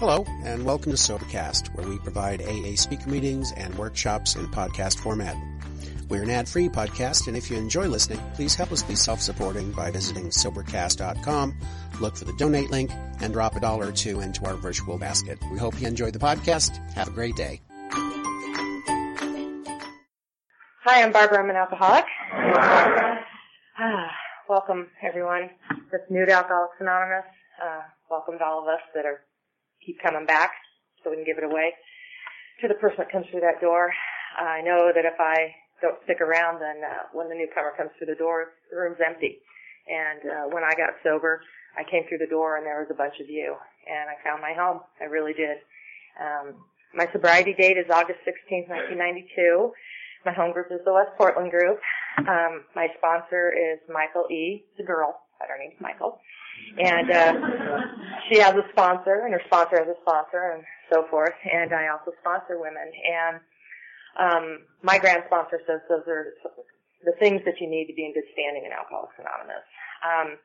Hello, and welcome to Sobercast, where we provide AA speaker meetings and workshops in podcast format. We're an ad-free podcast, and if you enjoy listening, please help us be self-supporting by visiting Sobercast.com, look for the donate link, and drop a dollar or two into our virtual basket. We hope you enjoy the podcast. Have a great day. Hi, I'm Barbara. I'm an alcoholic. Ah, welcome, everyone. That's new to Alcoholics Anonymous. Uh, welcome to all of us that are keep coming back so we can give it away to the person that comes through that door. I know that if I don't stick around, then uh, when the newcomer comes through the door, the room's empty. And uh, when I got sober, I came through the door and there was a bunch of you, and I found my home. I really did. Um, my sobriety date is August 16th, 1992. My home group is the West Portland group. Um, my sponsor is Michael E. It's a girl, but her name's Michael and uh, she has a sponsor, and her sponsor has a sponsor, and so forth. And I also sponsor women. And um, my grand sponsor says those are the things that you need to be in good standing in Alcoholics Anonymous. Um,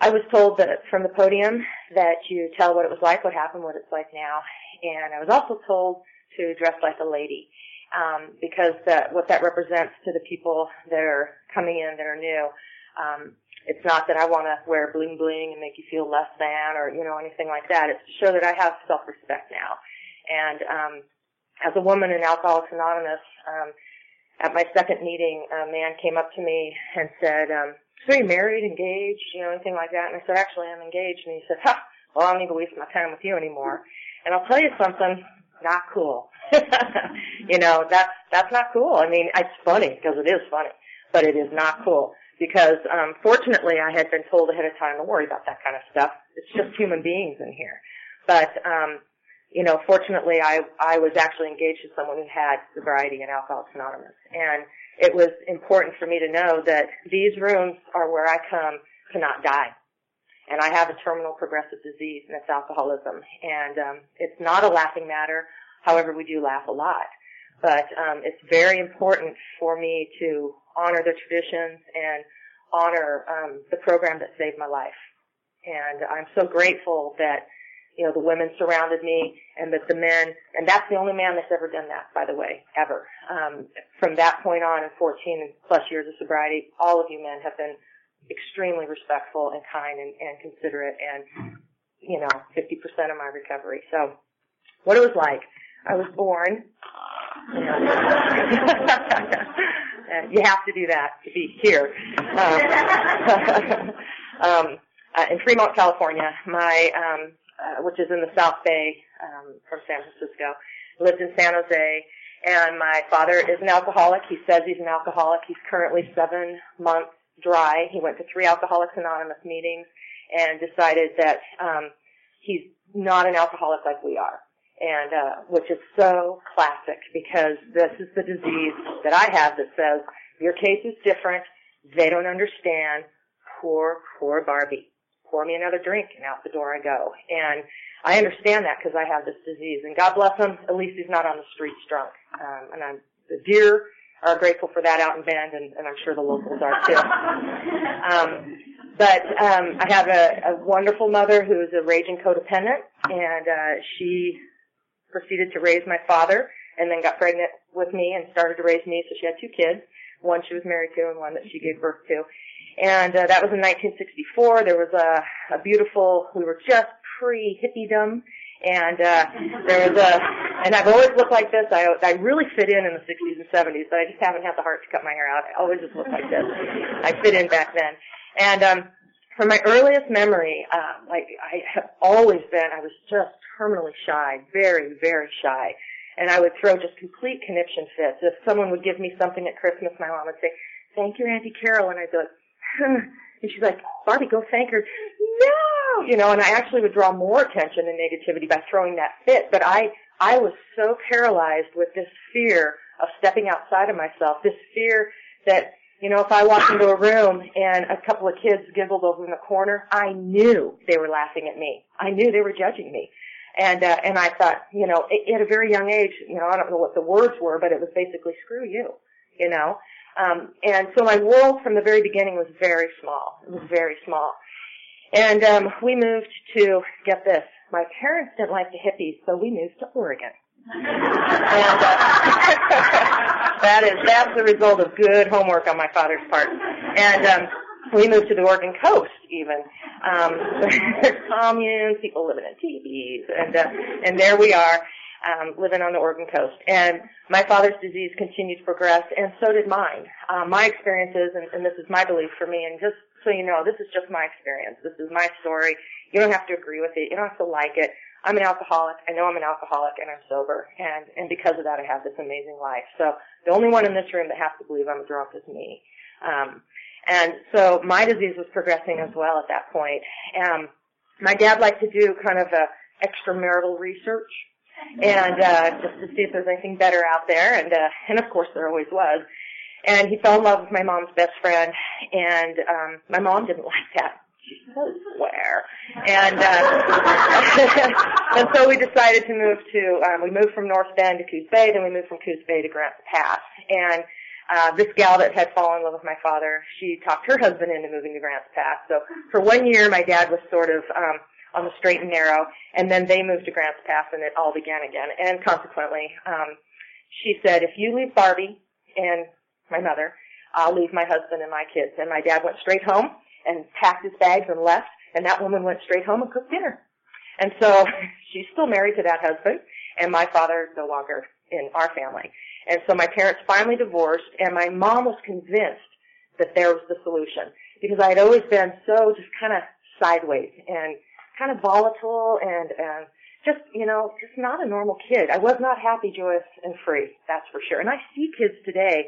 I was told that from the podium that you tell what it was like, what happened, what it's like now, and I was also told to dress like a lady. Um, because that, what that represents to the people that are coming in that are new, um, it's not that I want to wear bling bling and make you feel less than or, you know, anything like that. It's to show that I have self-respect now. And, um, as a woman in Alcoholics Anonymous, um, at my second meeting, a man came up to me and said, um, so are you married, engaged, you know, anything like that? And I said, actually, I'm engaged. And he said, well, I don't need to waste my time with you anymore. And I'll tell you something, not cool. you know, that's, that's not cool. I mean, it's funny because it is funny, but it is not cool because um, fortunately I had been told ahead of time to worry about that kind of stuff. It's just human beings in here. But um, you know, fortunately I I was actually engaged with someone who had sobriety and Alcoholics Anonymous, and it was important for me to know that these rooms are where I come to not die. And I have a terminal progressive disease, and it's alcoholism. And um, it's not a laughing matter. However, we do laugh a lot. But um, it's very important for me to honor the traditions and honor um, the program that saved my life. And I'm so grateful that you know the women surrounded me and that the men and that's the only man that's ever done that by the way ever. Um, from that point on in 14 plus years of sobriety all of you men have been extremely respectful and kind and, and considerate and you know 50% of my recovery. So what it was like. I was born. you know, you have to do that to be here. Um, um, uh, in Fremont, California, my um, uh, which is in the South Bay um, from San Francisco, lived in San Jose, and my father is an alcoholic. He says he's an alcoholic. He's currently seven months dry. He went to three Alcoholics Anonymous meetings and decided that um, he's not an alcoholic like we are and uh, which is so classic because this is the disease that I have that says your case is different. They don't understand. Poor, poor Barbie. Pour me another drink, and out the door I go. And I understand that because I have this disease. And God bless him. At least he's not on the streets drunk. Um, and I'm the deer are grateful for that out in Bend, and, and I'm sure the locals are too. um, but um, I have a, a wonderful mother who's a raging codependent, and uh, she proceeded to raise my father and then got pregnant with me and started to raise me. So she had two kids, one she was married to and one that she gave birth to. And uh, that was in 1964. There was a, a beautiful, we were just pre-hippiedom. And uh, there was a, and I've always looked like this. I I really fit in in the 60s and 70s, but I just haven't had the heart to cut my hair out. I always just looked like this. I fit in back then. And um, from my earliest memory, uh, like I have always been, I was just terminally shy, very, very shy. And I would throw just complete conniption fits. If someone would give me something at Christmas, my mom would say, thank you, Auntie Carol. And I'd be like, huh. and she's like, Barbie, go thank her. No! You know, and I actually would draw more attention and negativity by throwing that fit. But I, I was so paralyzed with this fear of stepping outside of myself, this fear that, you know, if I walked into a room and a couple of kids giggled over in the corner, I knew they were laughing at me. I knew they were judging me. And, uh, and I thought, you know, at a very young age, you know, I don't know what the words were, but it was basically screw you, you know. Um, and so my world from the very beginning was very small. It was very small. And um, we moved to get this my parents didn't like the hippies, so we moved to Oregon. And uh, that is that's the result of good homework on my father's part. And um, we moved to the Oregon coast even. Um, there's communes, people living in teepees, and uh, and there we are um, living on the Oregon coast. And my father's disease continued to progress, and so did mine. Um, my experiences, and, and this is my belief for me, and just so you know, this is just my experience. This is my story. You don't have to agree with it. You don't have to like it. I'm an alcoholic. I know I'm an alcoholic, and I'm sober. And and because of that, I have this amazing life. So the only one in this room that has to believe I'm a drunk is me. Um, and so my disease was progressing as well at that point. Um, my dad liked to do kind of a extramarital research and uh, just to see if there's anything better out there. And uh, and of course there always was. And he fell in love with my mom's best friend, and um, my mom didn't like that. Swear. And uh, and so we decided to move to um, we moved from North Bend to Coos Bay, then we moved from Coos Bay to Grants Pass. And uh, this gal that had fallen in love with my father, she talked her husband into moving to Grants Pass. So for one year, my dad was sort of um, on the straight and narrow, and then they moved to Grants Pass, and it all began again. And consequently, um, she said, "If you leave Barbie and my mother, I'll leave my husband and my kids." And my dad went straight home and packed his bags and left, and that woman went straight home and cooked dinner. And so she's still married to that husband, and my father no longer in our family. And so my parents finally divorced, and my mom was convinced that there was the solution because I had always been so just kind of sideways and kind of volatile and and just you know just not a normal kid. I was not happy, joyous, and free. That's for sure. And I see kids today,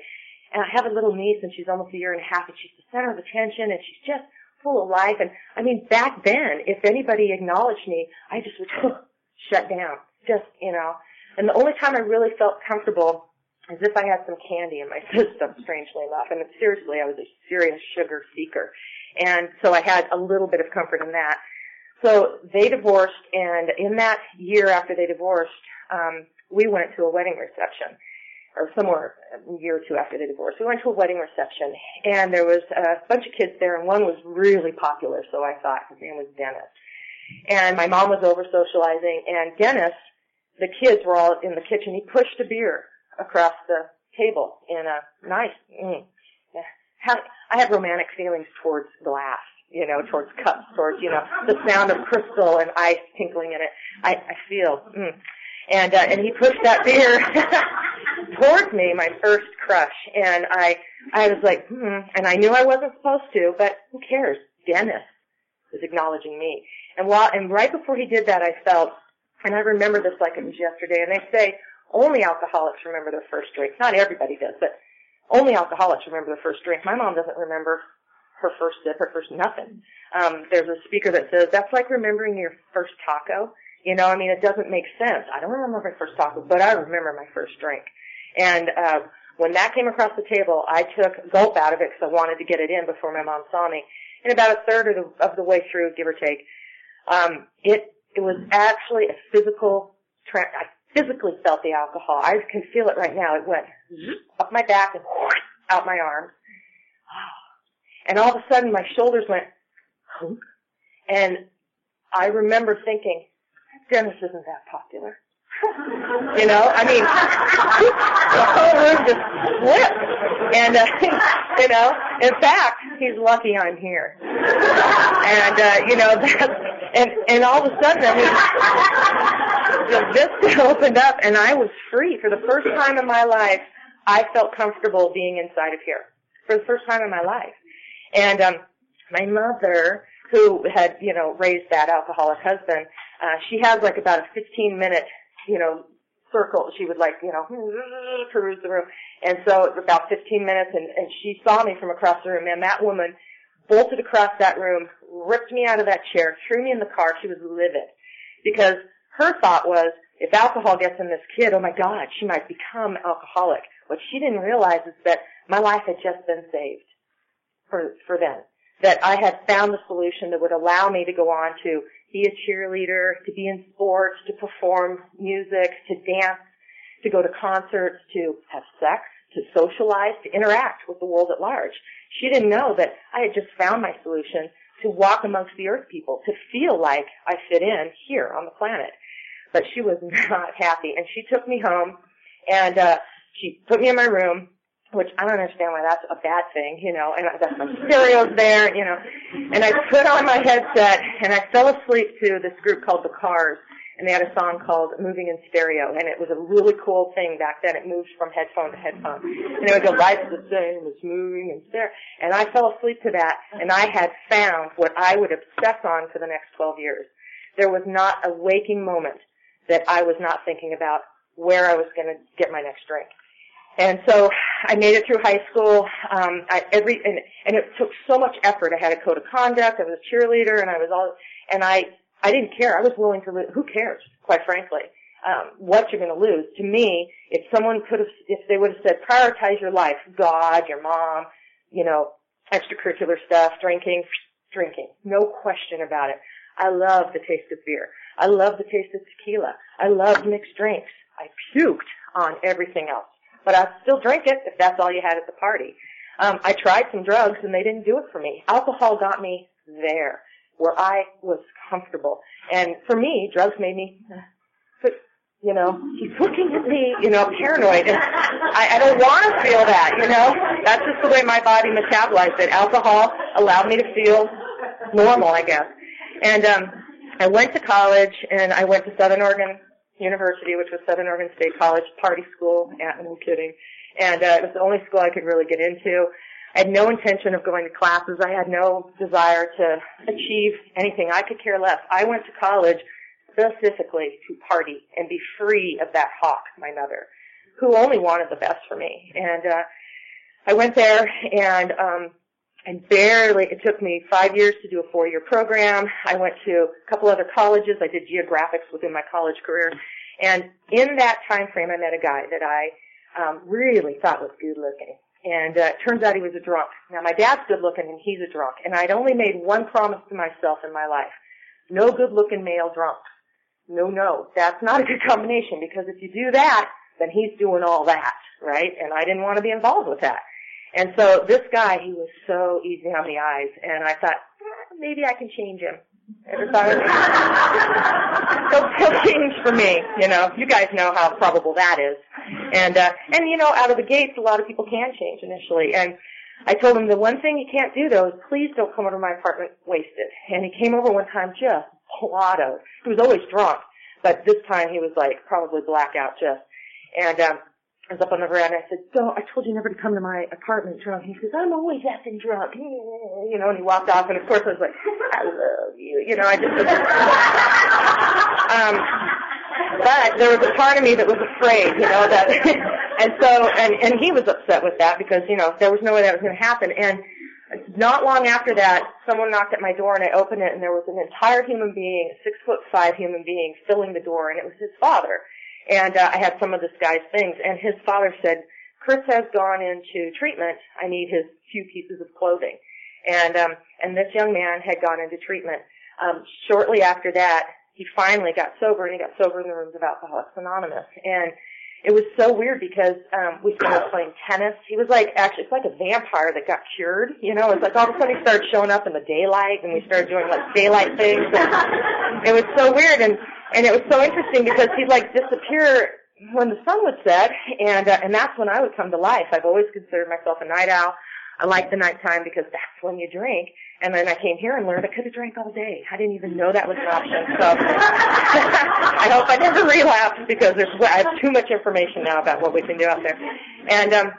and I have a little niece, and she's almost a year and a half, and she's the center of attention, and she's just full of life. And I mean, back then, if anybody acknowledged me, I just would shut down. Just you know. And the only time I really felt comfortable as if I had some candy in my system, strangely enough. And seriously, I was a serious sugar seeker. And so I had a little bit of comfort in that. So they divorced, and in that year after they divorced, um, we went to a wedding reception, or somewhere a year or two after the divorce. We went to a wedding reception, and there was a bunch of kids there, and one was really popular, so I thought his name was Dennis. And my mom was over socializing, and Dennis, the kids were all in the kitchen. He pushed a beer across the table in a nice. Mm, I have romantic feelings towards glass you know, towards cups, towards, you know, the sound of crystal and ice tinkling in it. I, I feel, mm. and, uh, and he pushed that beer towards me, my first crush, and I, I was like, hmm, and I knew I wasn't supposed to, but who cares? Dennis was acknowledging me. And while, and right before he did that, I felt, and I remember this like it was yesterday, and they say only alcoholics remember their first drink. Not everybody does, but only alcoholics remember their first drink. My mom doesn't remember her first sip, her first nothing. Um, there's a speaker that says that's like remembering your first taco. You know, I mean, it doesn't make sense. I don't remember my first taco, but I remember my first drink. And uh, when that came across the table, I took a gulp out of it because I wanted to get it in before my mom saw me. And about a third of the, of the way through, give or take, um, it it was actually a physical. Tra- I physically felt the alcohol. I can feel it right now. It went up my back and out my arms. And all of a sudden my shoulders went. And I remember thinking, Dennis isn't that popular. You know, I mean, the whole room just flipped. And, uh, you know, in fact, he's lucky I'm here. And, uh, you know, that's, and, and all of a sudden, I mean, the vista opened up and I was free. For the first time in my life, I felt comfortable being inside of here. For the first time in my life. And um, my mother, who had you know raised that alcoholic husband, uh, she has like about a 15 minute you know circle. She would like you know peruse the room, and so it was about 15 minutes, and, and she saw me from across the room. And that woman bolted across that room, ripped me out of that chair, threw me in the car. She was livid because her thought was, if alcohol gets in this kid, oh my God, she might become alcoholic. What she didn't realize is that my life had just been saved for, for them. That I had found the solution that would allow me to go on to be a cheerleader, to be in sports, to perform music, to dance, to go to concerts, to have sex, to socialize, to interact with the world at large. She didn't know that I had just found my solution to walk amongst the earth people, to feel like I fit in here on the planet. But she was not happy and she took me home and, uh, she put me in my room which I don't understand why that's a bad thing, you know, and that's my stereos there, you know. And I put on my headset and I fell asleep to this group called The Cars and they had a song called Moving in Stereo and it was a really cool thing back then. It moved from headphone to headphone. And it would go, life's the same, it's moving in stereo. And I fell asleep to that and I had found what I would obsess on for the next 12 years. There was not a waking moment that I was not thinking about where I was going to get my next drink. And so I made it through high school. Um, I, every and, and it took so much effort. I had a code of conduct. I was a cheerleader, and I was all. And I I didn't care. I was willing to lose. Who cares? Quite frankly, um, what you're going to lose. To me, if someone could have, if they would have said, prioritize your life, God, your mom, you know, extracurricular stuff, drinking, drinking, no question about it. I love the taste of beer. I love the taste of tequila. I love mixed drinks. I puked on everything else but I'd still drink it if that's all you had at the party. Um, I tried some drugs and they didn't do it for me. Alcohol got me there, where I was comfortable. And for me, drugs made me, you know, he's looking at me, you know, paranoid. And I, I don't want to feel that, you know. That's just the way my body metabolized it. Alcohol allowed me to feel normal, I guess. And um, I went to college and I went to Southern Oregon University, which was Southern Oregon State College, party school. Yeah, no kidding. And uh, it was the only school I could really get into. I had no intention of going to classes. I had no desire to achieve anything. I could care less. I went to college specifically to party and be free of that hawk, my mother, who only wanted the best for me. And uh, I went there and um, and barely, it took me five years to do a four-year program. I went to a couple other colleges. I did geographics within my college career. And in that time frame, I met a guy that I um, really thought was good looking. And uh, it turns out he was a drunk. Now, my dad's good looking and he's a drunk. And I'd only made one promise to myself in my life. No good looking male drunk. No, no. That's not a good combination because if you do that, then he's doing all that, right? And I didn't want to be involved with that. And so this guy, he was so easy on the eyes, and I thought, eh, maybe I can change him. Thought of he'll, change for me, you know. You guys know how probable that is. And, uh, and you know, out of the gates, a lot of people can change initially. And I told him the one thing you can't do though is please don't come over to my apartment wasted. And he came over one time just blotto. He was always drunk, but this time he was like probably blackout just. And, um, I up on the veranda. I said, "Don't! I told you never to come to my apartment drunk." He says, "I'm always effing drunk," you know. And he walked off. And of course, I was like, "I love you," you know. I just. um, but there was a part of me that was afraid, you know, that, and so, and and he was upset with that because you know there was no way that was going to happen. And not long after that, someone knocked at my door, and I opened it, and there was an entire human being, six foot five human being, filling the door, and it was his father. And uh, I had some of this guy's things, and his father said, Chris has gone into treatment. I need his few pieces of clothing. And um, and this young man had gone into treatment. Um, shortly after that, he finally got sober, and he got sober in the rooms of Alcoholics Anonymous. And it was so weird because um, we started playing tennis. He was like actually it's like a vampire that got cured. You know, it's like all of a sudden he started showing up in the daylight, and we started doing like daylight things. And it was so weird, and and it was so interesting because he'd like disappear when the sun would set, and uh, and that's when I would come to life. I've always considered myself a night owl. I like the nighttime because that's when you drink. And then I came here and learned I could have drank all day. I didn't even know that was an option. So I hope I never relapse because there's I have too much information now about what we can do out there. And um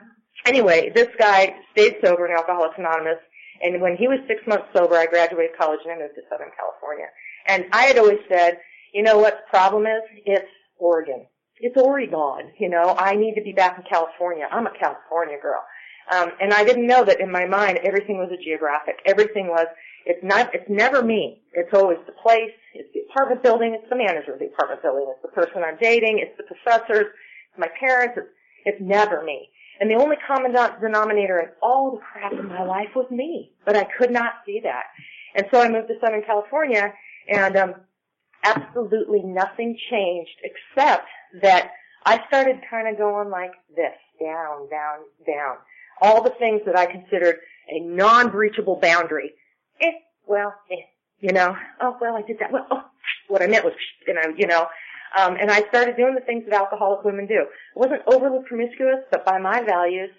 anyway, this guy stayed sober in Alcoholics Anonymous. And when he was six months sober, I graduated college and I moved to Southern California. And I had always said, you know what the problem is? It's Oregon. It's Oregon. You know, I need to be back in California. I'm a California girl. Um, and I didn't know that in my mind everything was a geographic. Everything was, it's not, it's never me. It's always the place, it's the apartment building, it's the manager of the apartment building, it's the person I'm dating, it's the professors, it's my parents, it's, it's never me. And the only common denominator in all the crap in my life was me. But I could not see that. And so I moved to Southern California and, um, absolutely nothing changed except that I started kind of going like this, down, down, down. All the things that I considered a non-breachable boundary, eh, well, eh, you know, oh, well, I did that. Well, oh, what I meant was, you know, you know, um, and I started doing the things that alcoholic women do. It wasn't overly promiscuous, but by my values,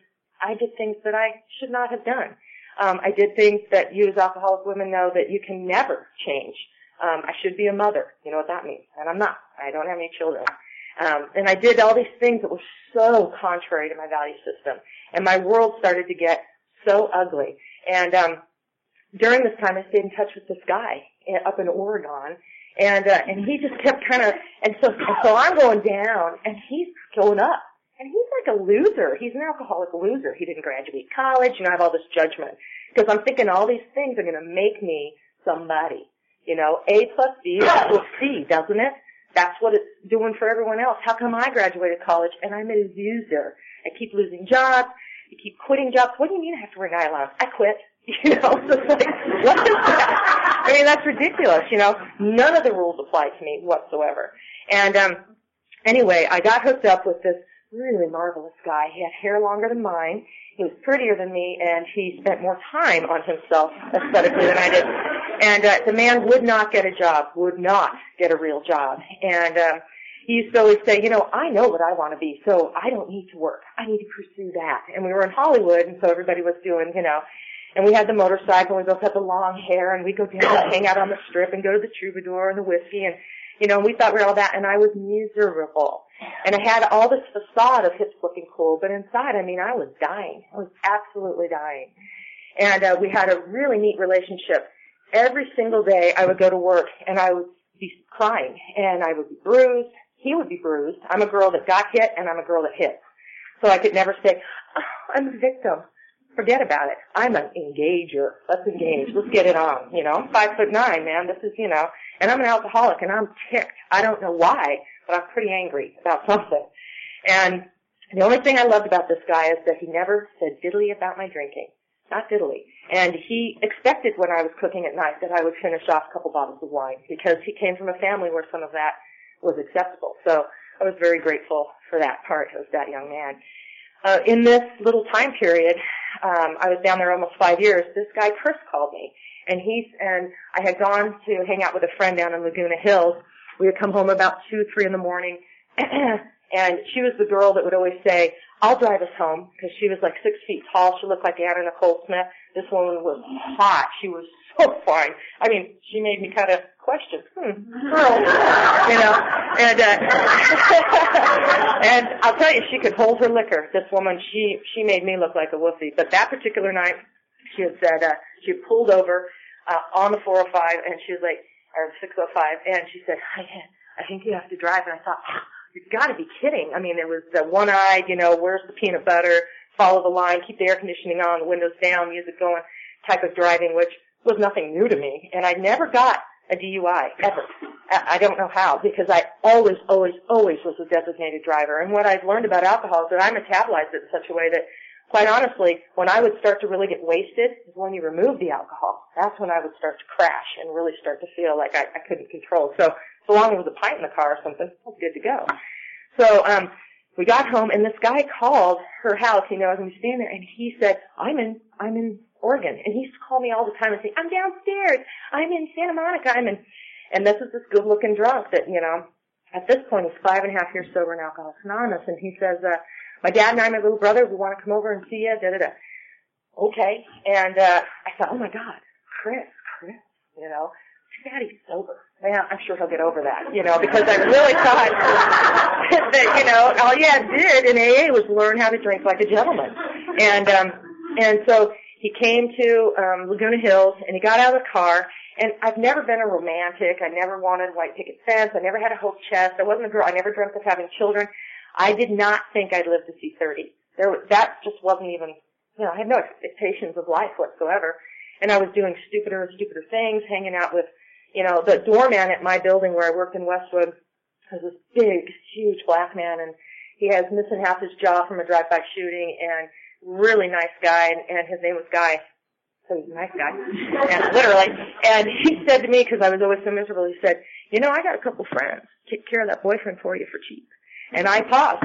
I did things that I should not have done. Um, I did things that you as alcoholic women know that you can never change. Um, I should be a mother. You know what that means. And I'm not. I don't have any children. Um, and I did all these things that were so contrary to my value system. And my world started to get so ugly. And um, during this time, I stayed in touch with this guy up in Oregon, and uh, and he just kept kind of, and so so I'm going down, and he's going up, and he's like a loser. He's an alcoholic loser. He didn't graduate college, and I have all this judgment because I'm thinking all these things are going to make me somebody. You know, A plus B equals C, doesn't it? That's what it's doing for everyone else. How come I graduated college and I'm a loser? I keep losing jobs. I keep quitting jobs. What do you mean I have to wear nylon? I quit. You know, so it's like, what is that? I mean, that's ridiculous, you know. None of the rules apply to me whatsoever. And, um, anyway, I got hooked up with this really marvelous guy. He had hair longer than mine. He was prettier than me, and he spent more time on himself aesthetically than I did. And uh, the man would not get a job, would not get a real job. And uh, he used to always say, you know, I know what I want to be, so I don't need to work. I need to pursue that. And we were in Hollywood, and so everybody was doing, you know, and we had the motorcycle, and we both had the long hair, and we'd go down and hang out on the strip and go to the troubadour and the whiskey, and, you know, and we thought we were all that, and I was miserable. And I had all this facade of hips looking cool, but inside, I mean, I was dying. I was absolutely dying. And uh, we had a really neat relationship. Every single day, I would go to work, and I would be crying, and I would be bruised. He would be bruised. I'm a girl that got hit, and I'm a girl that hits. So I could never say, oh, I'm a victim. Forget about it. I'm an engager. Let's engage. Let's get it on. You know, I'm five foot nine, man. This is, you know, and I'm an alcoholic, and I'm ticked. I don't know why, but I'm pretty angry about something. And the only thing I loved about this guy is that he never said diddly about my drinking. Not diddly. And he expected when I was cooking at night that I would finish off a couple bottles of wine because he came from a family where some of that was acceptable. So I was very grateful for that part of that young man. Uh, in this little time period, um, I was down there almost five years. This guy Chris called me, and he's and I had gone to hang out with a friend down in Laguna Hills. We would come home about two, three in the morning, and she was the girl that would always say, "I'll drive us home," because she was like six feet tall. She looked like Anna Nicole Smith. This woman was hot. She was so fine. I mean, she made me kind of question, hmm, girl, you know, and uh, and I'll tell you, she could hold her liquor. This woman, she she made me look like a wussy. But that particular night, she had said uh, she pulled over uh, on the 405, and she was like, or 605, and she said, I I think you have to drive. And I thought, you've got to be kidding. I mean, it was the one-eyed, you know, where's the peanut butter? Follow the line, keep the air conditioning on, the windows down, music going, type of driving, which was nothing new to me. And I never got a DUI ever. I don't know how because I always, always, always was a designated driver. And what I've learned about alcohol is that I metabolize it in such a way that, quite honestly, when I would start to really get wasted is when you remove the alcohol. That's when I would start to crash and really start to feel like I, I couldn't control. So, so long as there was a pint in the car or something, I was good to go. So, um, we got home and this guy called her house, you know, as we stand there, and he said, "I'm in, I'm in Oregon. And he used to call me all the time and say, I'm downstairs. I'm in Santa Monica. I'm in, and this is this good looking drunk that, you know, at this point he's five and a half years sober in Alcoholics Anonymous. And he says, uh, my dad and I, my little brother, we want to come over and see you, da da da. Okay. And, uh, I thought, oh my God, Chris, Chris, you know, too bad he's sober. Man, I'm sure he'll get over that, you know, because I really thought that, you know, all you had did in AA was learn how to drink like a gentleman. And, um, and so he came to um, Laguna Hills and he got out of the car. And I've never been a romantic. I never wanted white picket fence. I never had a hope chest. I wasn't a girl. I never dreamt of having children. I did not think I'd live to see 30. There, that just wasn't even, you know, I had no expectations of life whatsoever. And I was doing stupider and stupider things, hanging out with, you know, the doorman at my building where I worked in Westwood was this big, huge black man, and he has missing half his jaw from a drive-by shooting, and really nice guy, and, and his name was Guy. So he's a nice guy, and literally. And he said to me, because I was always so miserable, he said, "You know, I got a couple friends. Take care of that boyfriend for you for cheap." And I paused.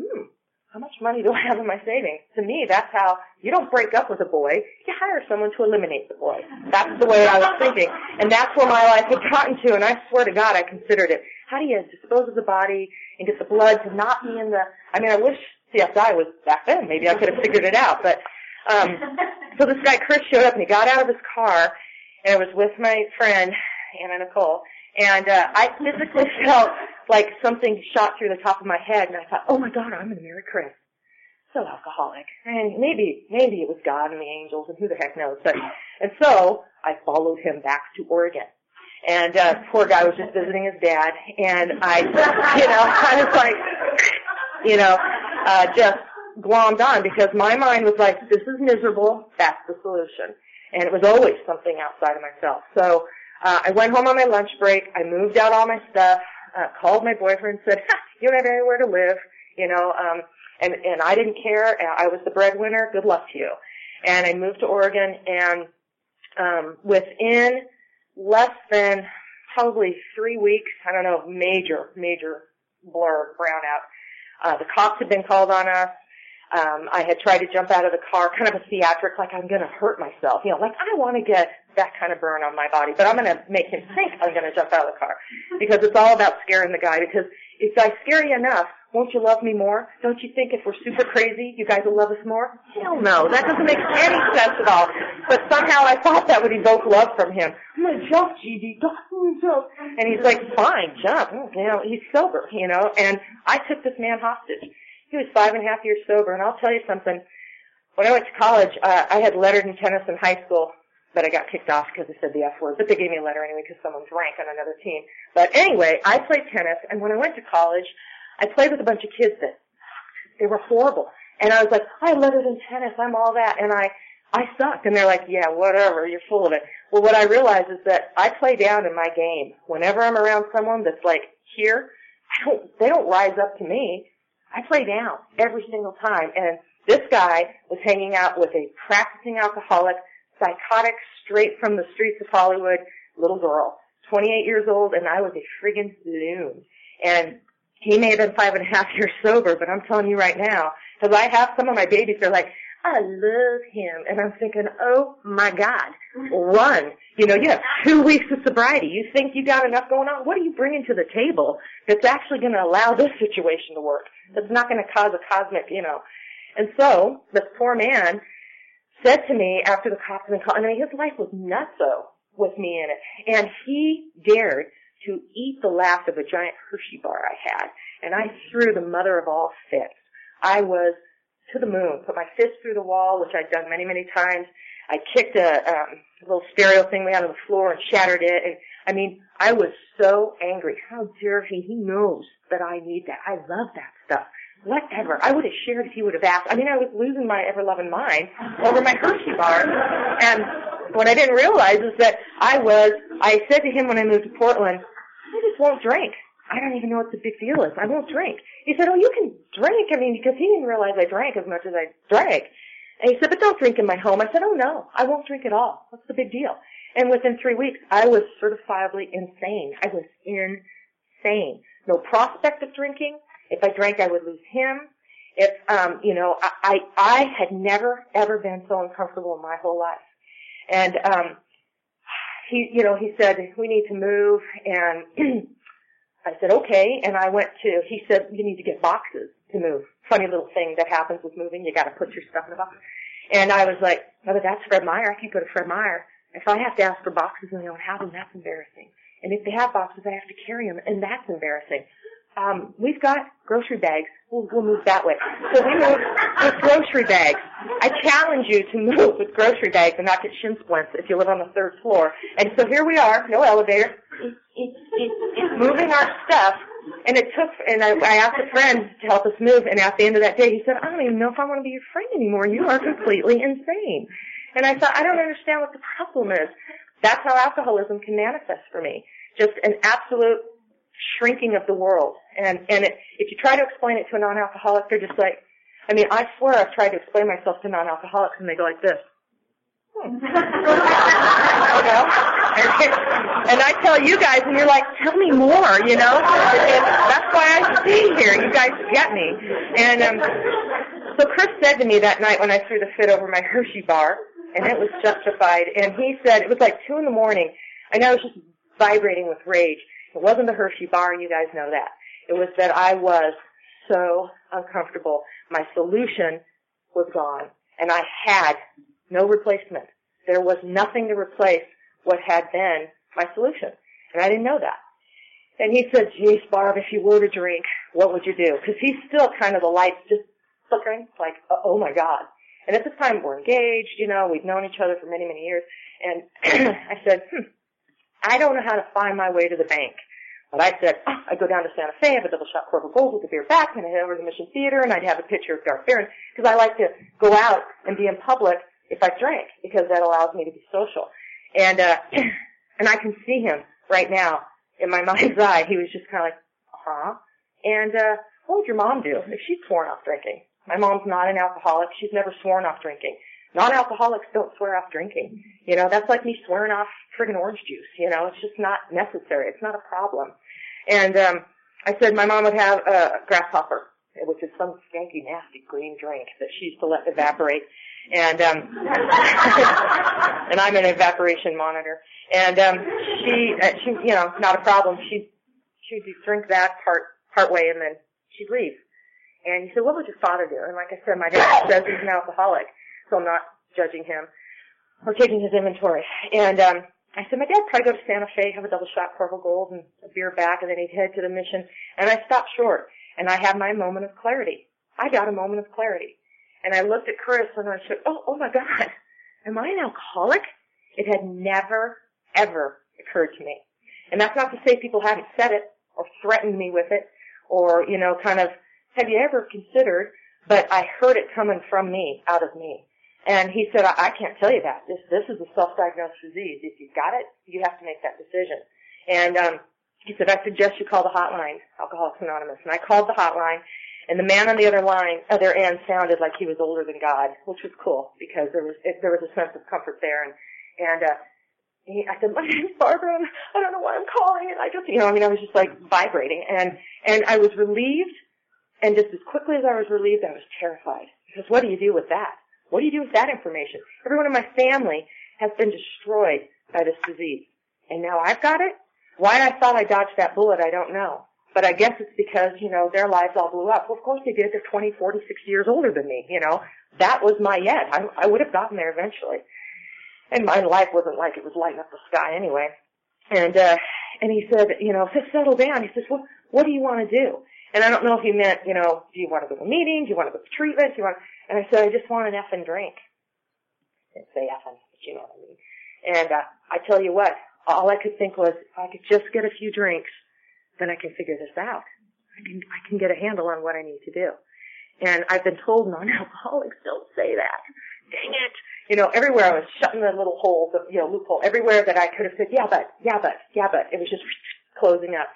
Hmm. how much money do I have in my savings? To me, that's how you don't break up with a boy. You hire someone to eliminate the boy. That's the way I was thinking. And that's where my life had gotten to. And I swear to God, I considered it. How do you dispose of the body and get the blood to not be in the, I mean, I wish CSI was back then. Maybe I could have figured it out. But, um, so this guy Chris showed up and he got out of his car and I was with my friend, Anna Nicole, and, uh, I physically felt like something shot through the top of my head and I thought, oh my God, I'm going to marry Chris. So alcoholic. And maybe, maybe it was God and the angels and who the heck knows. But, and so I followed him back to Oregon. And, uh, poor guy was just visiting his dad and I, you know, I was like, you know, uh, just glommed on because my mind was like, this is miserable, that's the solution. And it was always something outside of myself. So, uh, I went home on my lunch break, I moved out all my stuff, uh, called my boyfriend and said, you don't have anywhere to live, you know, um, and, and I didn't care. I was the breadwinner. Good luck to you. And I moved to Oregon and, um, within less than probably three weeks, I don't know, major, major blur, brownout. Uh, the cops had been called on us. Um, I had tried to jump out of the car, kind of a theatric, like I'm going to hurt myself. You know, like I want to get that kind of burn on my body, but I'm going to make him think I'm going to jump out of the car because it's all about scaring the guy. Because if I scare you enough, won't you love me more? Don't you think if we're super crazy, you guys will love us more? Hell no, that doesn't make any sense at all. But somehow I thought that would evoke love from him. I'm to jump, GD, jump. And he's like, fine, jump. You know, he's sober, you know. And I took this man hostage. He was five and a half years sober, and I'll tell you something. When I went to college, uh, I had lettered in tennis in high school, but I got kicked off because I said the F word. But they gave me a letter anyway because someone drank on another team. But anyway, I played tennis, and when I went to college, I played with a bunch of kids that they were horrible. And I was like, I lettered in tennis, I'm all that, and I I sucked. And they're like, yeah, whatever, you're full of it. Well, what I realized is that I play down in my game. Whenever I'm around someone that's like here, I don't, they don't rise up to me. I play down every single time. And this guy was hanging out with a practicing alcoholic, psychotic, straight from the streets of Hollywood little girl, 28 years old, and I was a friggin' loon. And he may have been five and a half years sober, but I'm telling you right now, because I have some of my babies, they're like, I love him. And I'm thinking, oh my God, run. You know, you have two weeks of sobriety. You think you got enough going on? What are you bringing to the table that's actually going to allow this situation to work? That's not going to cause a cosmic, you know. And so, this poor man said to me after the cops had been called, I mean, his life was nutso with me in it. And he dared to eat the last of a giant Hershey bar I had. And I threw the mother of all fits. I was to the moon, put my fist through the wall, which I'd done many, many times. I kicked a um, little stereo thing we had on the floor and shattered it. And I mean, I was so angry. How dare he? He knows that I need that. I love that stuff. Whatever. I would have shared if he would have asked. I mean, I was losing my ever-loving mind over my Hershey bar. And what I didn't realize is that I was, I said to him when I moved to Portland, I just won't drink. I don't even know what the big deal is. I won't drink. He said, oh, you can drink. I mean, because he didn't realize I drank as much as I drank. And he said, but don't drink in my home. I said, oh no, I won't drink at all. What's the big deal? And within three weeks, I was certifiably insane. I was insane. No prospect of drinking. If I drank, I would lose him. If, um, you know, I, I, I had never, ever been so uncomfortable in my whole life. And, um, he, you know, he said, we need to move and I said, okay. And I went to, he said, you need to get boxes to move. Funny little thing that happens with moving. You gotta put your stuff in a box. And I was like, oh, but that's Fred Meyer. I can't go to Fred Meyer. If I have to ask for boxes and they don't have them, that's embarrassing. And if they have boxes, I have to carry them, and that's embarrassing um, we've got grocery bags. We'll, we'll move that way. So we move with grocery bags. I challenge you to move with grocery bags and not get shin splints if you live on the third floor. And so here we are, no elevator. Moving our stuff. And it took, and I, I asked a friend to help us move, and at the end of that day, he said, I don't even know if I want to be your friend anymore. You are completely insane. And I thought, I don't understand what the problem is. That's how alcoholism can manifest for me. Just an absolute shrinking of the world. And, and it, if you try to explain it to a non-alcoholic, they're just like, I mean, I swear I've tried to explain myself to non-alcoholics and they go like this. Hmm. you know? and, and I tell you guys, and you're like, tell me more, you know. And that's why I stay here. You guys get me. And um, so Chris said to me that night when I threw the fit over my Hershey bar, and it was justified. And he said it was like two in the morning. Know I was just vibrating with rage. It wasn't the Hershey bar, and you guys know that. It was that I was so uncomfortable. My solution was gone, and I had no replacement. There was nothing to replace what had been my solution, and I didn't know that. And he said, geez, Barb, if you were to drink, what would you do? Because he's still kind of the lights just flickering, like, oh my God. And at this time, we're engaged, you know, we've known each other for many, many years. And I said, hmm, I don't know how to find my way to the bank. But I said, oh, I'd go down to Santa Fe, have a double shot Cuervo Gold with a beer back, and I'd head over to the Mission Theater, and I'd have a picture of Darth Baron, because I like to go out and be in public if I drink, because that allows me to be social. And, uh, and I can see him right now in my mind's eye. He was just kind of like, huh? And, uh, what would your mom do if she'd sworn off drinking? My mom's not an alcoholic. She's never sworn off drinking. Non-alcoholics don't swear off drinking. You know, that's like me swearing off friggin' orange juice. You know, it's just not necessary. It's not a problem. And um, I said my mom would have a grasshopper, which is some skanky, nasty green drink that she used to let evaporate. And um, and I'm an evaporation monitor. And um, she, uh, she, you know, not a problem. She she'd drink that part part way, and then she'd leave. And he said, "What would your father do?" And like I said, my dad says he's an alcoholic, so I'm not judging him or taking his inventory. And um, I said, my dad probably go to Santa Fe, have a double shot Cuervo Gold and a beer back, and then he'd head to the mission. And I stopped short, and I had my moment of clarity. I got a moment of clarity. And I looked at Chris and I said, oh, oh my God, am I an alcoholic? It had never, ever occurred to me. And that's not to say people haven't said it or threatened me with it or, you know, kind of, have you ever considered? But I heard it coming from me, out of me. And he said, I, I can't tell you that. This, this is a self-diagnosed disease. If you've got it, you have to make that decision. And, um, he said, I suggest you call the hotline, Alcoholics Anonymous. And I called the hotline, and the man on the other line, other end sounded like he was older than God, which was cool because there was, it, there was a sense of comfort there. And, and, uh, he, I said, my name's Barbara, and I don't know why I'm calling, and I just, you know, I mean, I was just like vibrating, and, and I was relieved, and just as quickly as I was relieved, I was terrified. Because what do you do with that? What do you do with that information? Everyone in my family has been destroyed by this disease. And now I've got it? Why I thought I dodged that bullet, I don't know. But I guess it's because, you know, their lives all blew up. Well, of course they did. They're 20, 40, 60 years older than me, you know. That was my yet. I, I would have gotten there eventually. And my life wasn't like it was lighting up the sky anyway. And, uh, and he said, you know, just settle down. He says, well, what do you want to do? And I don't know if he meant, you know, do you want to go to a meeting? Do you want to go to treatment? Do you want, and I said, I just want an effing drink. I didn't say effing, but you know what I mean. And, uh, I tell you what, all I could think was, if I could just get a few drinks, then I can figure this out. I can, I can get a handle on what I need to do. And I've been told non-alcoholics don't say that. Dang it. You know, everywhere I was shutting the little hole, the, you know, loophole, everywhere that I could have said, yeah, but, yeah, but, yeah, but, it was just closing up.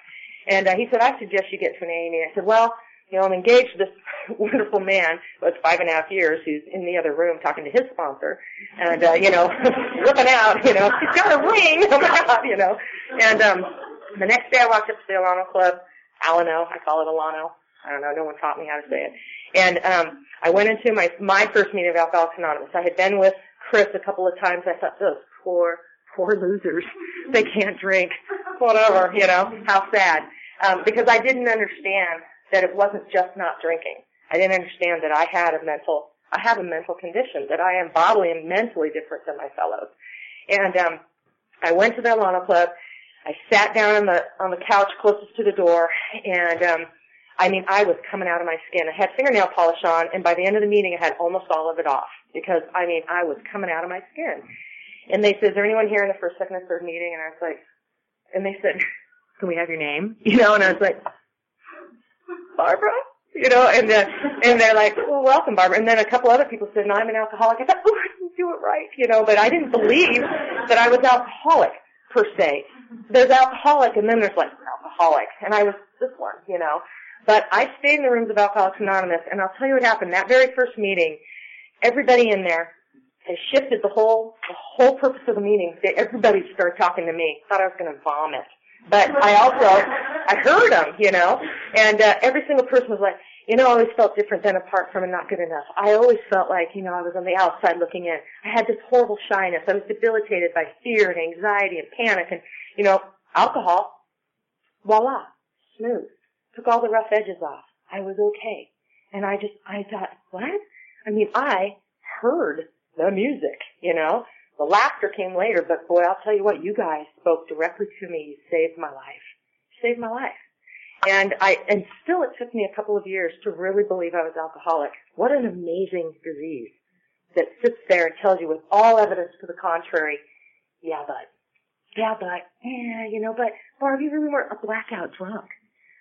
And uh, he said, I suggest you get to an AA meeting. I said, well, you know, I'm engaged to this wonderful man, well, it's five and a half years, who's in the other room talking to his sponsor, and, uh, you know, looking out, you know, he's got a ring, oh my god, you know. And, um, the next day I walked up to the Alano Club, Alano, I call it Alano. I don't know, no one taught me how to say it. And, um, I went into my, my first meeting of Alcoholics Anonymous. I had been with Chris a couple of times. I thought, those poor, poor losers. They can't drink. Whatever, you know, how sad um, because I didn't understand that it wasn't just not drinking. I didn't understand that I had a mental, I have a mental condition, that I am bodily and mentally different than my fellows. And um, I went to the Alano Club. I sat down on the on the couch closest to the door, and um, I mean, I was coming out of my skin. I had fingernail polish on, and by the end of the meeting, I had almost all of it off because I mean, I was coming out of my skin. And they said, "Is there anyone here in the first, second, or third meeting?" And I was like, and they said, can we have your name? You know, and I was like, Barbara? You know, and uh, and they're like, well, welcome, Barbara. And then a couple other people said, no, I'm an alcoholic. I thought, oh, I didn't do it right, you know, but I didn't believe that I was alcoholic per se. There's alcoholic, and then there's like alcoholic, and I was this one, you know. But I stayed in the rooms of Alcoholics Anonymous, and I'll tell you what happened. That very first meeting, everybody in there and shifted the whole the whole purpose of the meeting. Everybody started talking to me. Thought I was going to vomit, but I also I heard them, you know, and uh, every single person was like, you know, I always felt different than apart from and not good enough. I always felt like, you know, I was on the outside looking in. I had this horrible shyness. I was debilitated by fear and anxiety and panic and, you know, alcohol. Voila. Smooth. Took all the rough edges off. I was okay. And I just, I thought, what? I mean, I heard the music, you know. The laughter came later, but boy, I'll tell you what, you guys spoke directly to me. You saved my life. Saved my life. And I, and still it took me a couple of years to really believe I was alcoholic. What an amazing disease that sits there and tells you with all evidence to the contrary, yeah, but, yeah, but, yeah, you know, but, Barb, you really weren't a blackout drunk.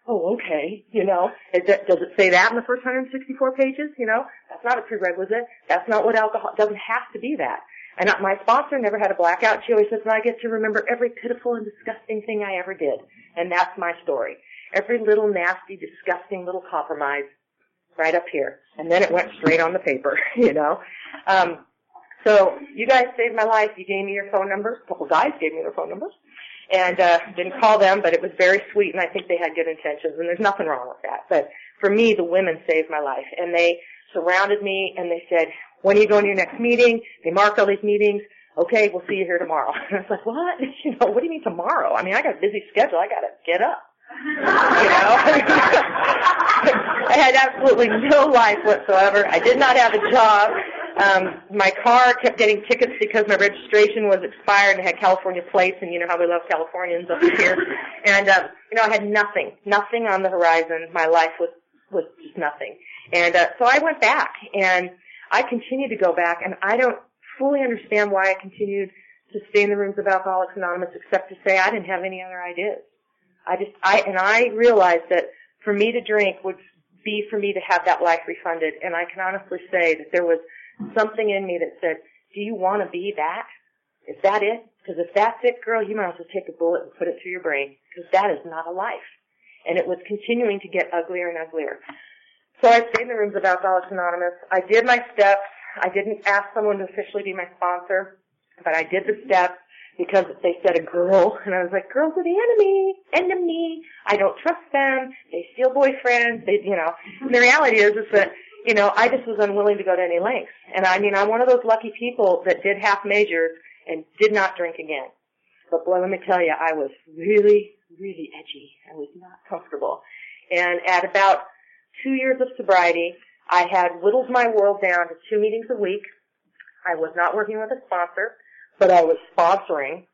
Oh, okay, you know, that, does it say that in the first 164 pages? You know, that's not a prerequisite. That's not what alcohol, doesn't have to be that. And my sponsor never had a blackout. She always says, and I get to remember every pitiful and disgusting thing I ever did. And that's my story every little nasty, disgusting little compromise right up here. And then it went straight on the paper, you know. Um, so you guys saved my life. You gave me your phone numbers. A couple guys gave me their phone numbers. And uh, didn't call them, but it was very sweet, and I think they had good intentions, and there's nothing wrong with that. But for me, the women saved my life, and they surrounded me, and they said, "When are you going to your next meeting?" They marked all these meetings. Okay, we'll see you here tomorrow. And I was like, "What? You know, what do you mean tomorrow? I mean, I got a busy schedule. I got to get up." you know? I had absolutely no life whatsoever. I did not have a job. Um, my car kept getting tickets because my registration was expired and had California plates, and you know how we love Californians up here. And um, you know, I had nothing, nothing on the horizon. My life was was just nothing. And uh, so I went back, and I continued to go back, and I don't fully understand why I continued to stay in the rooms of Alcoholics Anonymous, except to say I didn't have any other ideas. I just, I, and I realized that for me to drink would be for me to have that life refunded. And I can honestly say that there was something in me that said, do you want to be that? Is that it? Because if that's it, girl, you might as well take a bullet and put it through your brain. Because that is not a life. And it was continuing to get uglier and uglier. So I stayed in the rooms of Alcoholics Anonymous. I did my steps. I didn't ask someone to officially be my sponsor, but I did the steps because they said a girl, and I was like, girls are the enemy, enemy. I don't trust them. They steal boyfriends. They, you know. And the reality is, is that you know, I just was unwilling to go to any lengths. And I mean, I'm one of those lucky people that did half measures and did not drink again. But boy, let me tell you, I was really, really edgy. I was not comfortable. And at about two years of sobriety, I had whittled my world down to two meetings a week. I was not working with a sponsor but I was sponsoring.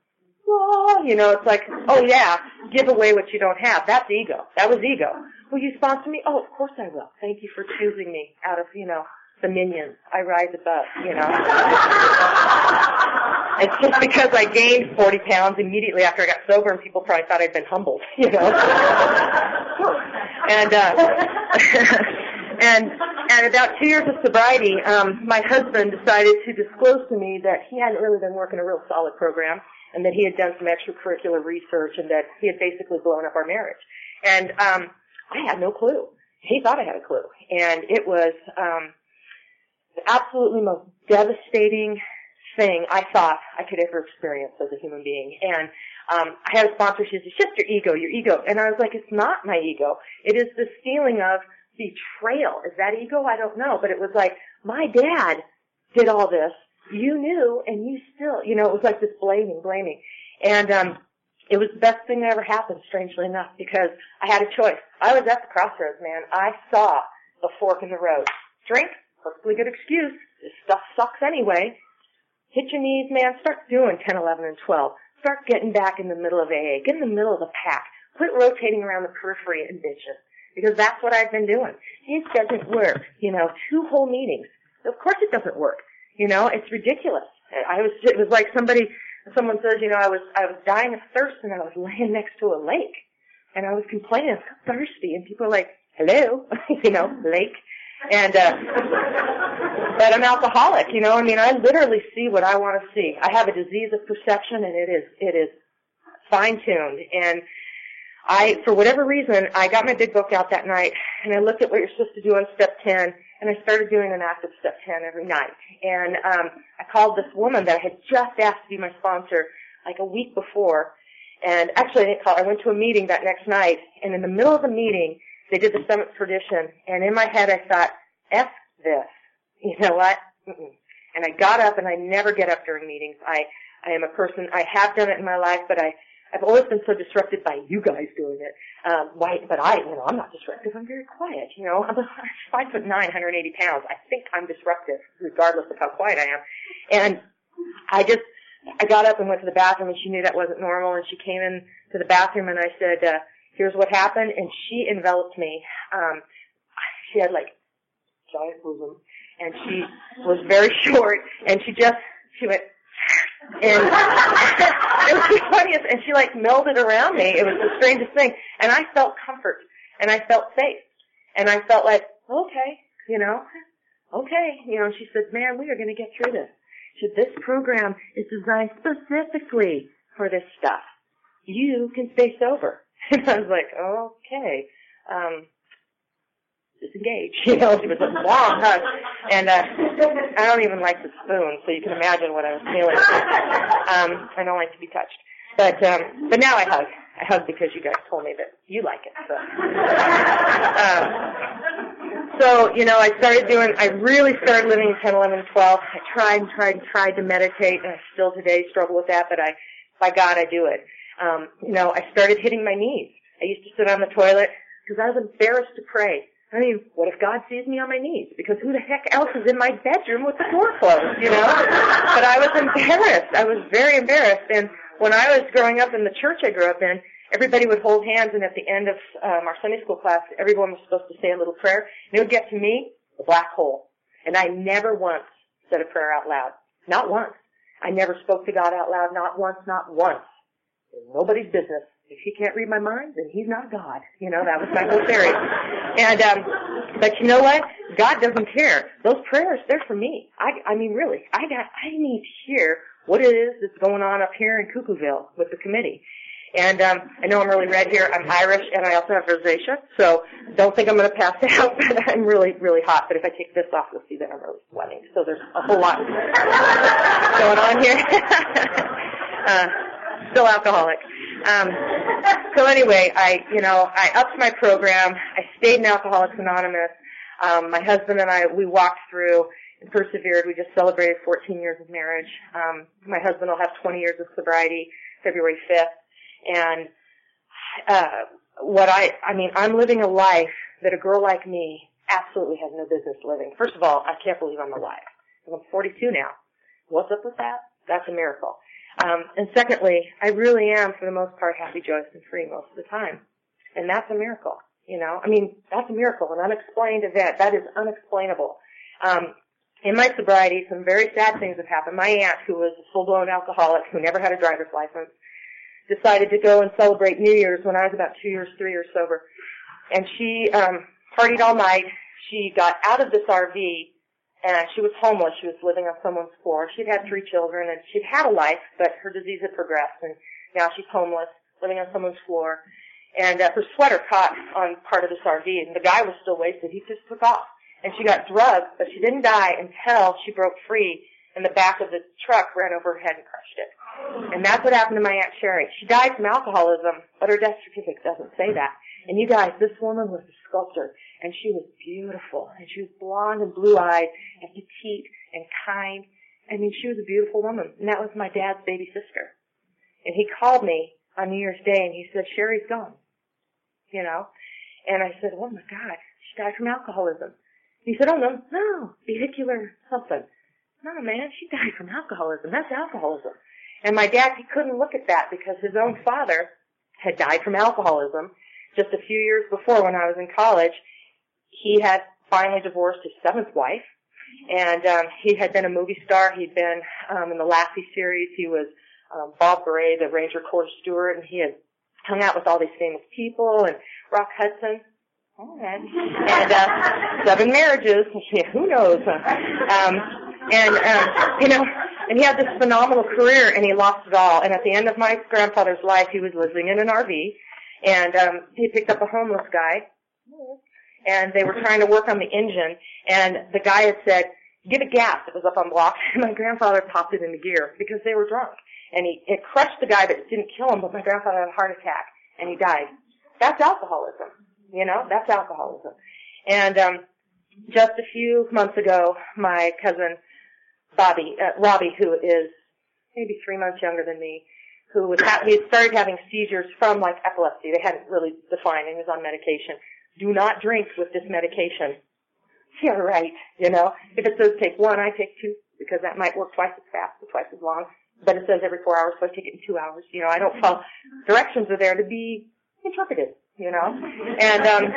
Well, you know, it's like, oh yeah, give away what you don't have. That's ego. That was ego. Will you sponsor me? Oh, of course I will. Thank you for choosing me out of, you know, the minions. I ride the bus, you know. it's just because I gained 40 pounds immediately after I got sober and people probably thought I'd been humbled, you know. And, uh, and and about two years of sobriety, um, my husband decided to disclose to me that he hadn't really been working a real solid program, and that he had done some extracurricular research, and that he had basically blown up our marriage. And um, I had no clue. He thought I had a clue, and it was um, the absolutely most devastating thing I thought I could ever experience as a human being. And um, I had a sponsor. She said, "It's just your ego, your ego," and I was like, "It's not my ego. It is this feeling of." betrayal. Is that ego? I don't know. But it was like, my dad did all this. You knew and you still, you know, it was like this blaming, blaming. And, um, it was the best thing that ever happened, strangely enough, because I had a choice. I was at the crossroads, man. I saw the fork in the road. Drink, perfectly good excuse. This stuff sucks anyway. Hit your knees, man. Start doing 10, 11, and 12. Start getting back in the middle of AA. Get in the middle of the pack. Quit rotating around the periphery and bitches because that's what I've been doing. It doesn't work. You know, two whole meetings. Of course it doesn't work. You know, it's ridiculous. I was, it was like somebody, someone says, you know, I was, I was dying of thirst and I was laying next to a lake and I was complaining, I'm thirsty and people are like, hello, you know, lake. And, uh, but I'm alcoholic, you know, I mean, I literally see what I want to see. I have a disease of perception and it is, it is fine tuned and I, for whatever reason, I got my big book out that night and I looked at what you're supposed to do on step 10 and I started doing an active step 10 every night. And um, I called this woman that I had just asked to be my sponsor like a week before. And actually, I didn't call. I went to a meeting that next night, and in the middle of the meeting, they did the seventh tradition. And in my head, I thought, "F this." You know what? And I got up, and I never get up during meetings. I I am a person. I have done it in my life, but I I've always been so disrupted by you guys doing it. Um, why, but I, you know, I'm not disruptive. I'm very quiet. You know, I'm five foot nine, 180 pounds. I think I'm disruptive, regardless of how quiet I am. And I just, I got up and went to the bathroom, and she knew that wasn't normal. And she came in to the bathroom, and I said, uh, "Here's what happened." And she enveloped me. Um, she had like giant bosom, and she was very short, and she just, she went and it was the funniest. And she like melded around me. It was the strangest thing. And I felt comfort, and I felt safe, and I felt like, okay, you know, okay, you know. She said, "Man, we are going to get through this." She said, "This program is designed specifically for this stuff. You can stay sober." And I was like, "Okay." Um, disengage. You know, it was a long hug. And uh, I don't even like the spoon, so you can imagine what I was feeling. Um, I don't like to be touched. But um, but now I hug. I hug because you guys told me that you like it. So. Um, so you know, I started doing. I really started living 10, 11, 12. I tried and tried and tried to meditate, and I still today struggle with that. But I, by God, I do it. Um, you know, I started hitting my knees. I used to sit on the toilet because I was embarrassed to pray. I mean, what if God sees me on my knees? Because who the heck else is in my bedroom with the door closed, you know? but I was embarrassed. I was very embarrassed. And when I was growing up in the church I grew up in, everybody would hold hands and at the end of um, our Sunday school class, everyone was supposed to say a little prayer. And it would get to me, the black hole. And I never once said a prayer out loud. Not once. I never spoke to God out loud, not once, not once. nobody's business if he can't read my mind, then he's not God. You know, that was my whole theory. And um but you know what? God doesn't care. Those prayers, they're for me. I I mean really, I got I need to hear what it is that's going on up here in Cuckooville with the committee. And um, I know I'm really red here. I'm Irish, and I also have rosacea. So don't think I'm going to pass out. But I'm really, really hot. But if I take this off, you'll see that I'm really sweating. So there's a whole lot going on here. uh, still alcoholic. Um, so anyway, I, you know, I upped my program. I stayed in Alcoholics Anonymous. Um, my husband and I, we walked through and persevered. We just celebrated 14 years of marriage. Um, my husband will have 20 years of sobriety February 5th. And, uh, what I, I mean, I'm living a life that a girl like me absolutely has no business living. First of all, I can't believe I'm alive. I'm 42 now. What's up with that? That's a miracle. Um, and secondly, I really am, for the most part, happy, joyous, and free most of the time. And that's a miracle. You know, I mean, that's a miracle, an unexplained event. That is unexplainable. Um, in my sobriety, some very sad things have happened. My aunt, who was a full-blown alcoholic, who never had a driver's license, decided to go and celebrate New Year's when I was about two years, three years sober. And she um, partied all night. She got out of this RV and she was homeless. She was living on someone's floor. She'd had three children, and she'd had a life, but her disease had progressed, and now she's homeless, living on someone's floor. And uh, her sweater caught on part of this RV, and the guy was still wasted. He just took off, and she got drugged, but she didn't die until she broke free, and the back of the truck ran over her head and crushed it. And that's what happened to my Aunt Sherry. She died from alcoholism, but her death certificate doesn't say that. And you guys, this woman was a sculptor and she was beautiful, and she was blonde and blue-eyed, and petite and kind. I mean, she was a beautiful woman, and that was my dad's baby sister. And he called me on New Year's Day, and he said, "Sherry's gone," you know. And I said, "Oh my God, she died from alcoholism." He said, "Oh no, no, vehicular something." No, man, she died from alcoholism. That's alcoholism. And my dad, he couldn't look at that because his own father had died from alcoholism just a few years before when I was in college he had finally divorced his seventh wife, and um, he had been a movie star. He'd been um, in the Lassie series. He was um, Bob Bray, the Ranger Corey Stuart, and he had hung out with all these famous people and Rock Hudson. And, and uh, seven marriages. Who knows? Um, and um, you know, and he had this phenomenal career, and he lost it all. And at the end of my grandfather's life, he was living in an RV, and um, he picked up a homeless guy and they were trying to work on the engine, and the guy had said, give it gas. It was up on block. And my grandfather popped it into gear because they were drunk. And he, it crushed the guy, but it didn't kill him, but my grandfather had a heart attack, and he died. That's alcoholism. You know, that's alcoholism. And, um, just a few months ago, my cousin, Bobby, uh, Robbie, who is maybe three months younger than me, who was ha- he started having seizures from like epilepsy. They hadn't really defined, and he was on medication. Do not drink with this medication. Yeah, right. You know, if it says take one, I take two because that might work twice as fast or twice as long. But it says every four hours, so I take it in two hours. You know, I don't follow. Directions are there to be interpreted. You know, and um,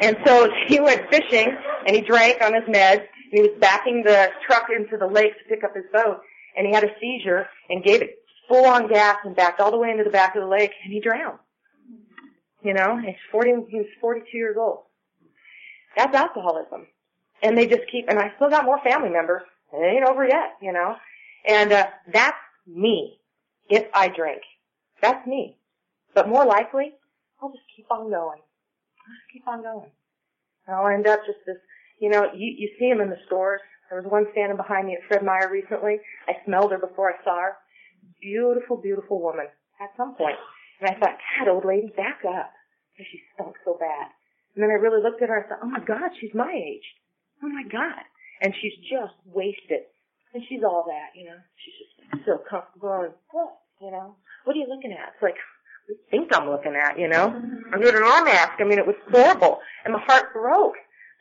and so he went fishing and he drank on his meds and he was backing the truck into the lake to pick up his boat and he had a seizure and gave it full on gas and backed all the way into the back of the lake and he drowned. You know, he's 40, he was 42 years old. That's alcoholism. And they just keep, and I still got more family members. It ain't over yet, you know. And, uh, that's me. If I drink. That's me. But more likely, I'll just keep on going. I'll just keep on going. And I'll end up just this, you know, you, you see them in the stores. There was one standing behind me at Fred Meyer recently. I smelled her before I saw her. Beautiful, beautiful woman at some point. And I thought, God, old lady, back up. Because she stunk so bad. And then I really looked at her and I thought, oh my God, she's my age. Oh my God. And she's just wasted. And she's all that, you know. She's just so comfortable and what, you know. What are you looking at? It's like, what do you think I'm looking at, you know? Mm-hmm. I need an arm mask. I mean, it was horrible. And my heart broke.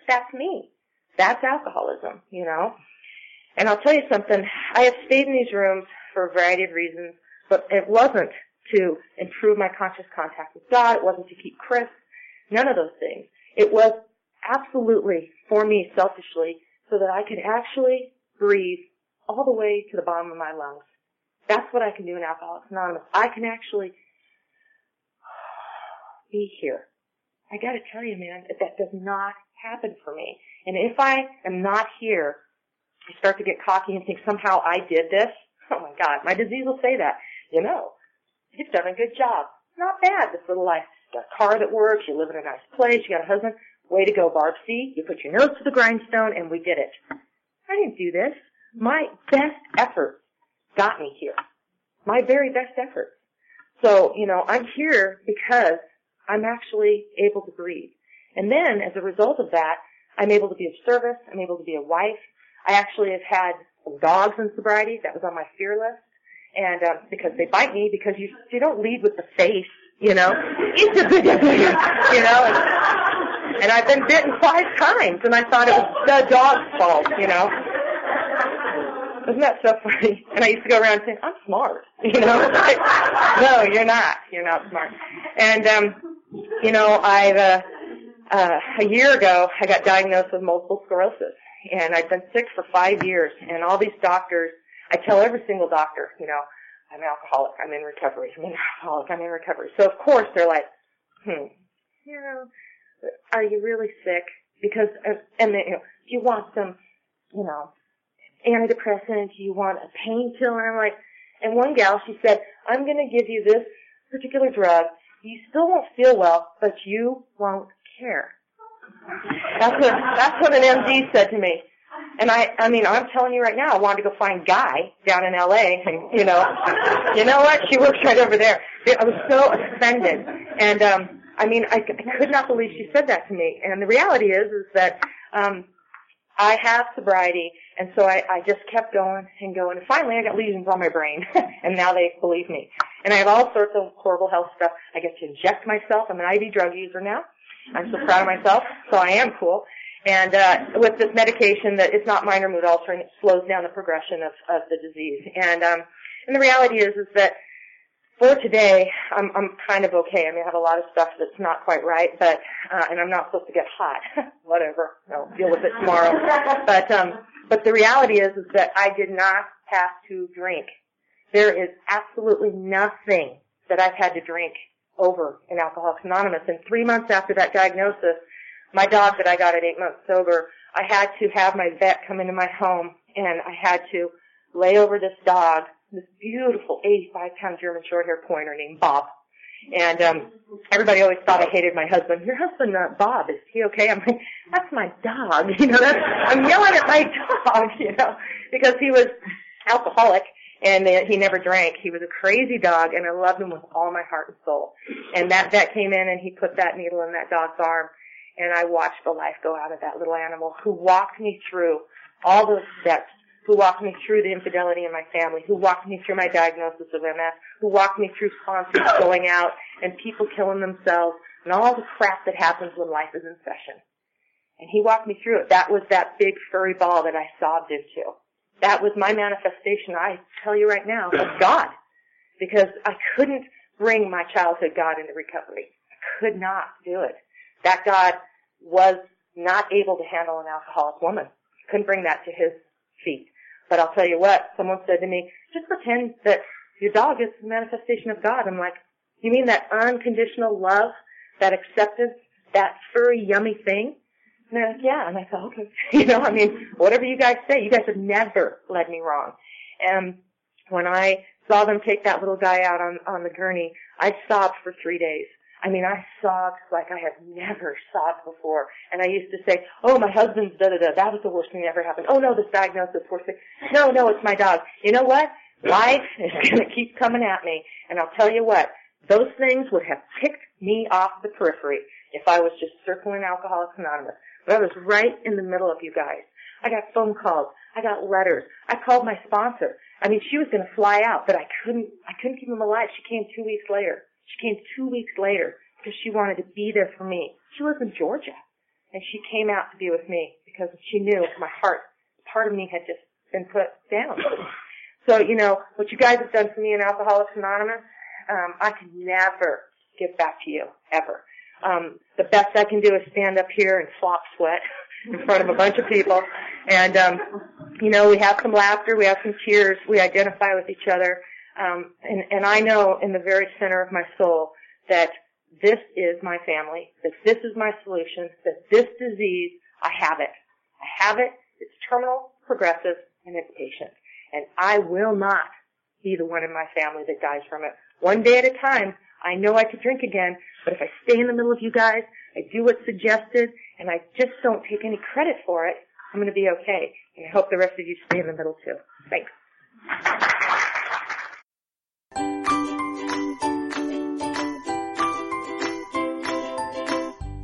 That's me. That's alcoholism, you know. And I'll tell you something. I have stayed in these rooms for a variety of reasons, but it wasn't to improve my conscious contact with God. It wasn't to keep Chris. None of those things. It was absolutely for me selfishly so that I could actually breathe all the way to the bottom of my lungs. That's what I can do in Alcoholics Anonymous. I can actually be here. I gotta tell you, man, that, that does not happen for me. And if I am not here, I start to get cocky and think somehow I did this. Oh my God, my disease will say that. You know, you've done a good job. Not bad, this little life. You got a car that works, you live in a nice place, you got a husband. Way to go, Barb. See, you put your nose to the grindstone and we did it. I didn't do this. My best effort got me here. My very best effort. So, you know, I'm here because I'm actually able to breathe. And then, as a result of that, I'm able to be of service. I'm able to be a wife. I actually have had dogs in sobriety. That was on my fear list. And um, because they bite me, because you you don't lead with the face, you know. It's a big, you know. And, and I've been bitten five times, and I thought it was the dog's fault, you know. Isn't that so funny? And I used to go around saying, "I'm smart," you know. Like, no, you're not. You're not smart. And um, you know, I've uh, uh, a year ago I got diagnosed with multiple sclerosis, and I've been sick for five years. And all these doctors, I tell every single doctor, you know, I'm an alcoholic. I'm in recovery. I'm an alcoholic. I'm in recovery. So of course they're like, hmm, you know, are you really sick? Because and they, you know, do you want some, you know, antidepressant? Do you want a painkiller? I'm like, and one gal, she said, I'm to give you this particular drug. You still won't feel well, but you won't care. That's what that's what an MD said to me. And I, I mean, I'm telling you right now, I wanted to go find Guy down in LA, and you know, you know what? She works right over there. I was so offended, and um, I mean, I, I could not believe she said that to me. And the reality is, is that um, I have sobriety, and so I, I just kept going and going. And finally, I got lesions on my brain, and now they believe me. And I have all sorts of horrible health stuff. I get to inject myself. I'm an IV drug user now. I'm so proud of myself, so I am cool. And uh, with this medication that is not minor mood altering, it slows down the progression of, of the disease. And um, and the reality is is that for today, I'm I'm kind of okay. I mean, I have a lot of stuff that's not quite right, but uh, and I'm not supposed to get hot. Whatever, I'll deal with it tomorrow. but um, but the reality is is that I did not have to drink. There is absolutely nothing that I've had to drink over in Alcoholics Anonymous. And three months after that diagnosis, my dog that I got at eight months sober, I had to have my vet come into my home and I had to lay over this dog, this beautiful 85 pound German short hair pointer named Bob. And um, everybody always thought I hated my husband. Your husband, uh, Bob, is he okay? I'm like, that's my dog. You know, that's I'm yelling at my dog. You know, because he was alcoholic and he never drank. He was a crazy dog, and I loved him with all my heart and soul. And that vet came in and he put that needle in that dog's arm, and I watched the life go out of that little animal who walked me through all those steps who walked me through the infidelity in my family, who walked me through my diagnosis of MS, who walked me through sponsors going out and people killing themselves and all the crap that happens when life is in session. And he walked me through it. That was that big furry ball that I sobbed into. That was my manifestation, I tell you right now, of God. Because I couldn't bring my childhood God into recovery. I could not do it. That God was not able to handle an alcoholic woman. Couldn't bring that to his feet. But I'll tell you what, someone said to me, just pretend that your dog is the manifestation of God. I'm like, you mean that unconditional love, that acceptance, that furry, yummy thing? And they're like, yeah. And I thought, okay. You know, I mean, whatever you guys say, you guys have never led me wrong. And when I saw them take that little guy out on, on the gurney, I sobbed for three days. I mean, I sobbed like I have never sobbed before. And I used to say, oh, my husband's da da da. That was the worst thing that ever happened. Oh no, this diagnosis, worst thing. No, no, it's my dog. You know what? Life is to keep coming at me. And I'll tell you what, those things would have picked me off the periphery if I was just circling Alcoholics Anonymous. But I was right in the middle of you guys. I got phone calls. I got letters. I called my sponsor. I mean, she was going to fly out, but I couldn't, I couldn't keep him alive. She came two weeks later. She came two weeks later because she wanted to be there for me. She lives in Georgia. And she came out to be with me because she knew my heart, part of me had just been put down. So, you know, what you guys have done for me in Alcoholics Anonymous, um, I can never give back to you, ever. Um, the best I can do is stand up here and flop sweat in front of a bunch of people. And, um, you know, we have some laughter, we have some tears, we identify with each other. Um, and, and I know in the very center of my soul that this is my family, that this is my solution, that this disease, I have it. I have it. It's terminal, progressive, and it's patient. And I will not be the one in my family that dies from it. One day at a time, I know I could drink again, but if I stay in the middle of you guys, I do what's suggested, and I just don't take any credit for it, I'm going to be okay. And I hope the rest of you stay in the middle too. Thanks.